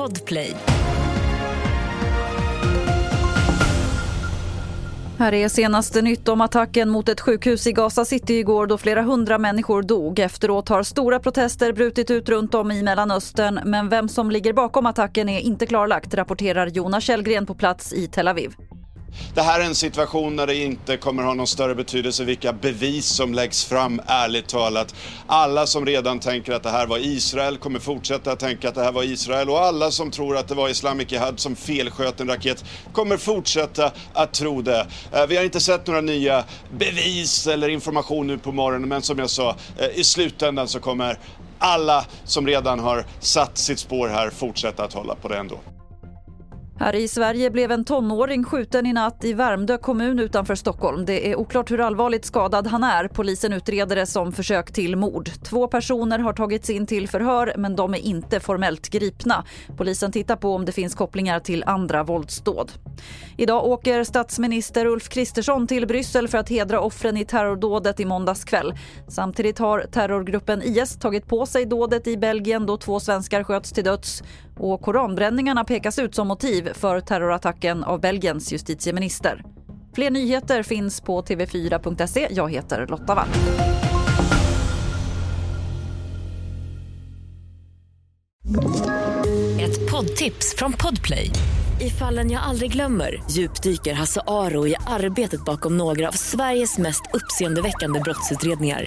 Podplay. Här är senaste nytt om attacken mot ett sjukhus i Gaza City igår då flera hundra människor dog. Efteråt har stora protester brutit ut runt om i Mellanöstern men vem som ligger bakom attacken är inte klarlagt, rapporterar Jonas Källgren på plats i Tel Aviv. Det här är en situation där det inte kommer ha någon större betydelse vilka bevis som läggs fram, ärligt talat. Alla som redan tänker att det här var Israel kommer fortsätta att tänka att det här var Israel och alla som tror att det var Islamic Jihad som felsköt en raket kommer fortsätta att tro det. Eh, vi har inte sett några nya bevis eller information nu på morgonen men som jag sa, eh, i slutändan så kommer alla som redan har satt sitt spår här fortsätta att hålla på det ändå. Här i Sverige blev en tonåring skjuten i natt i Värmdö kommun utanför Stockholm. Det är oklart hur allvarligt skadad han är. Polisen utreder det som försök till mord. Två personer har tagits in till förhör men de är inte formellt gripna. Polisen tittar på om det finns kopplingar till andra våldsdåd. Idag åker statsminister Ulf Kristersson till Bryssel för att hedra offren i terrordådet i måndags kväll. Samtidigt har terrorgruppen IS tagit på sig dådet i Belgien då två svenskar sköts till döds. Och koranbränningarna pekas ut som motiv för terrorattacken av Belgiens justitieminister. Fler nyheter finns på tv4.se. Jag heter Lotta Wall. Ett poddtips från Podplay. I fallen jag aldrig glömmer djupdyker Hasse Aro i arbetet bakom några av Sveriges mest uppseendeväckande brottsutredningar.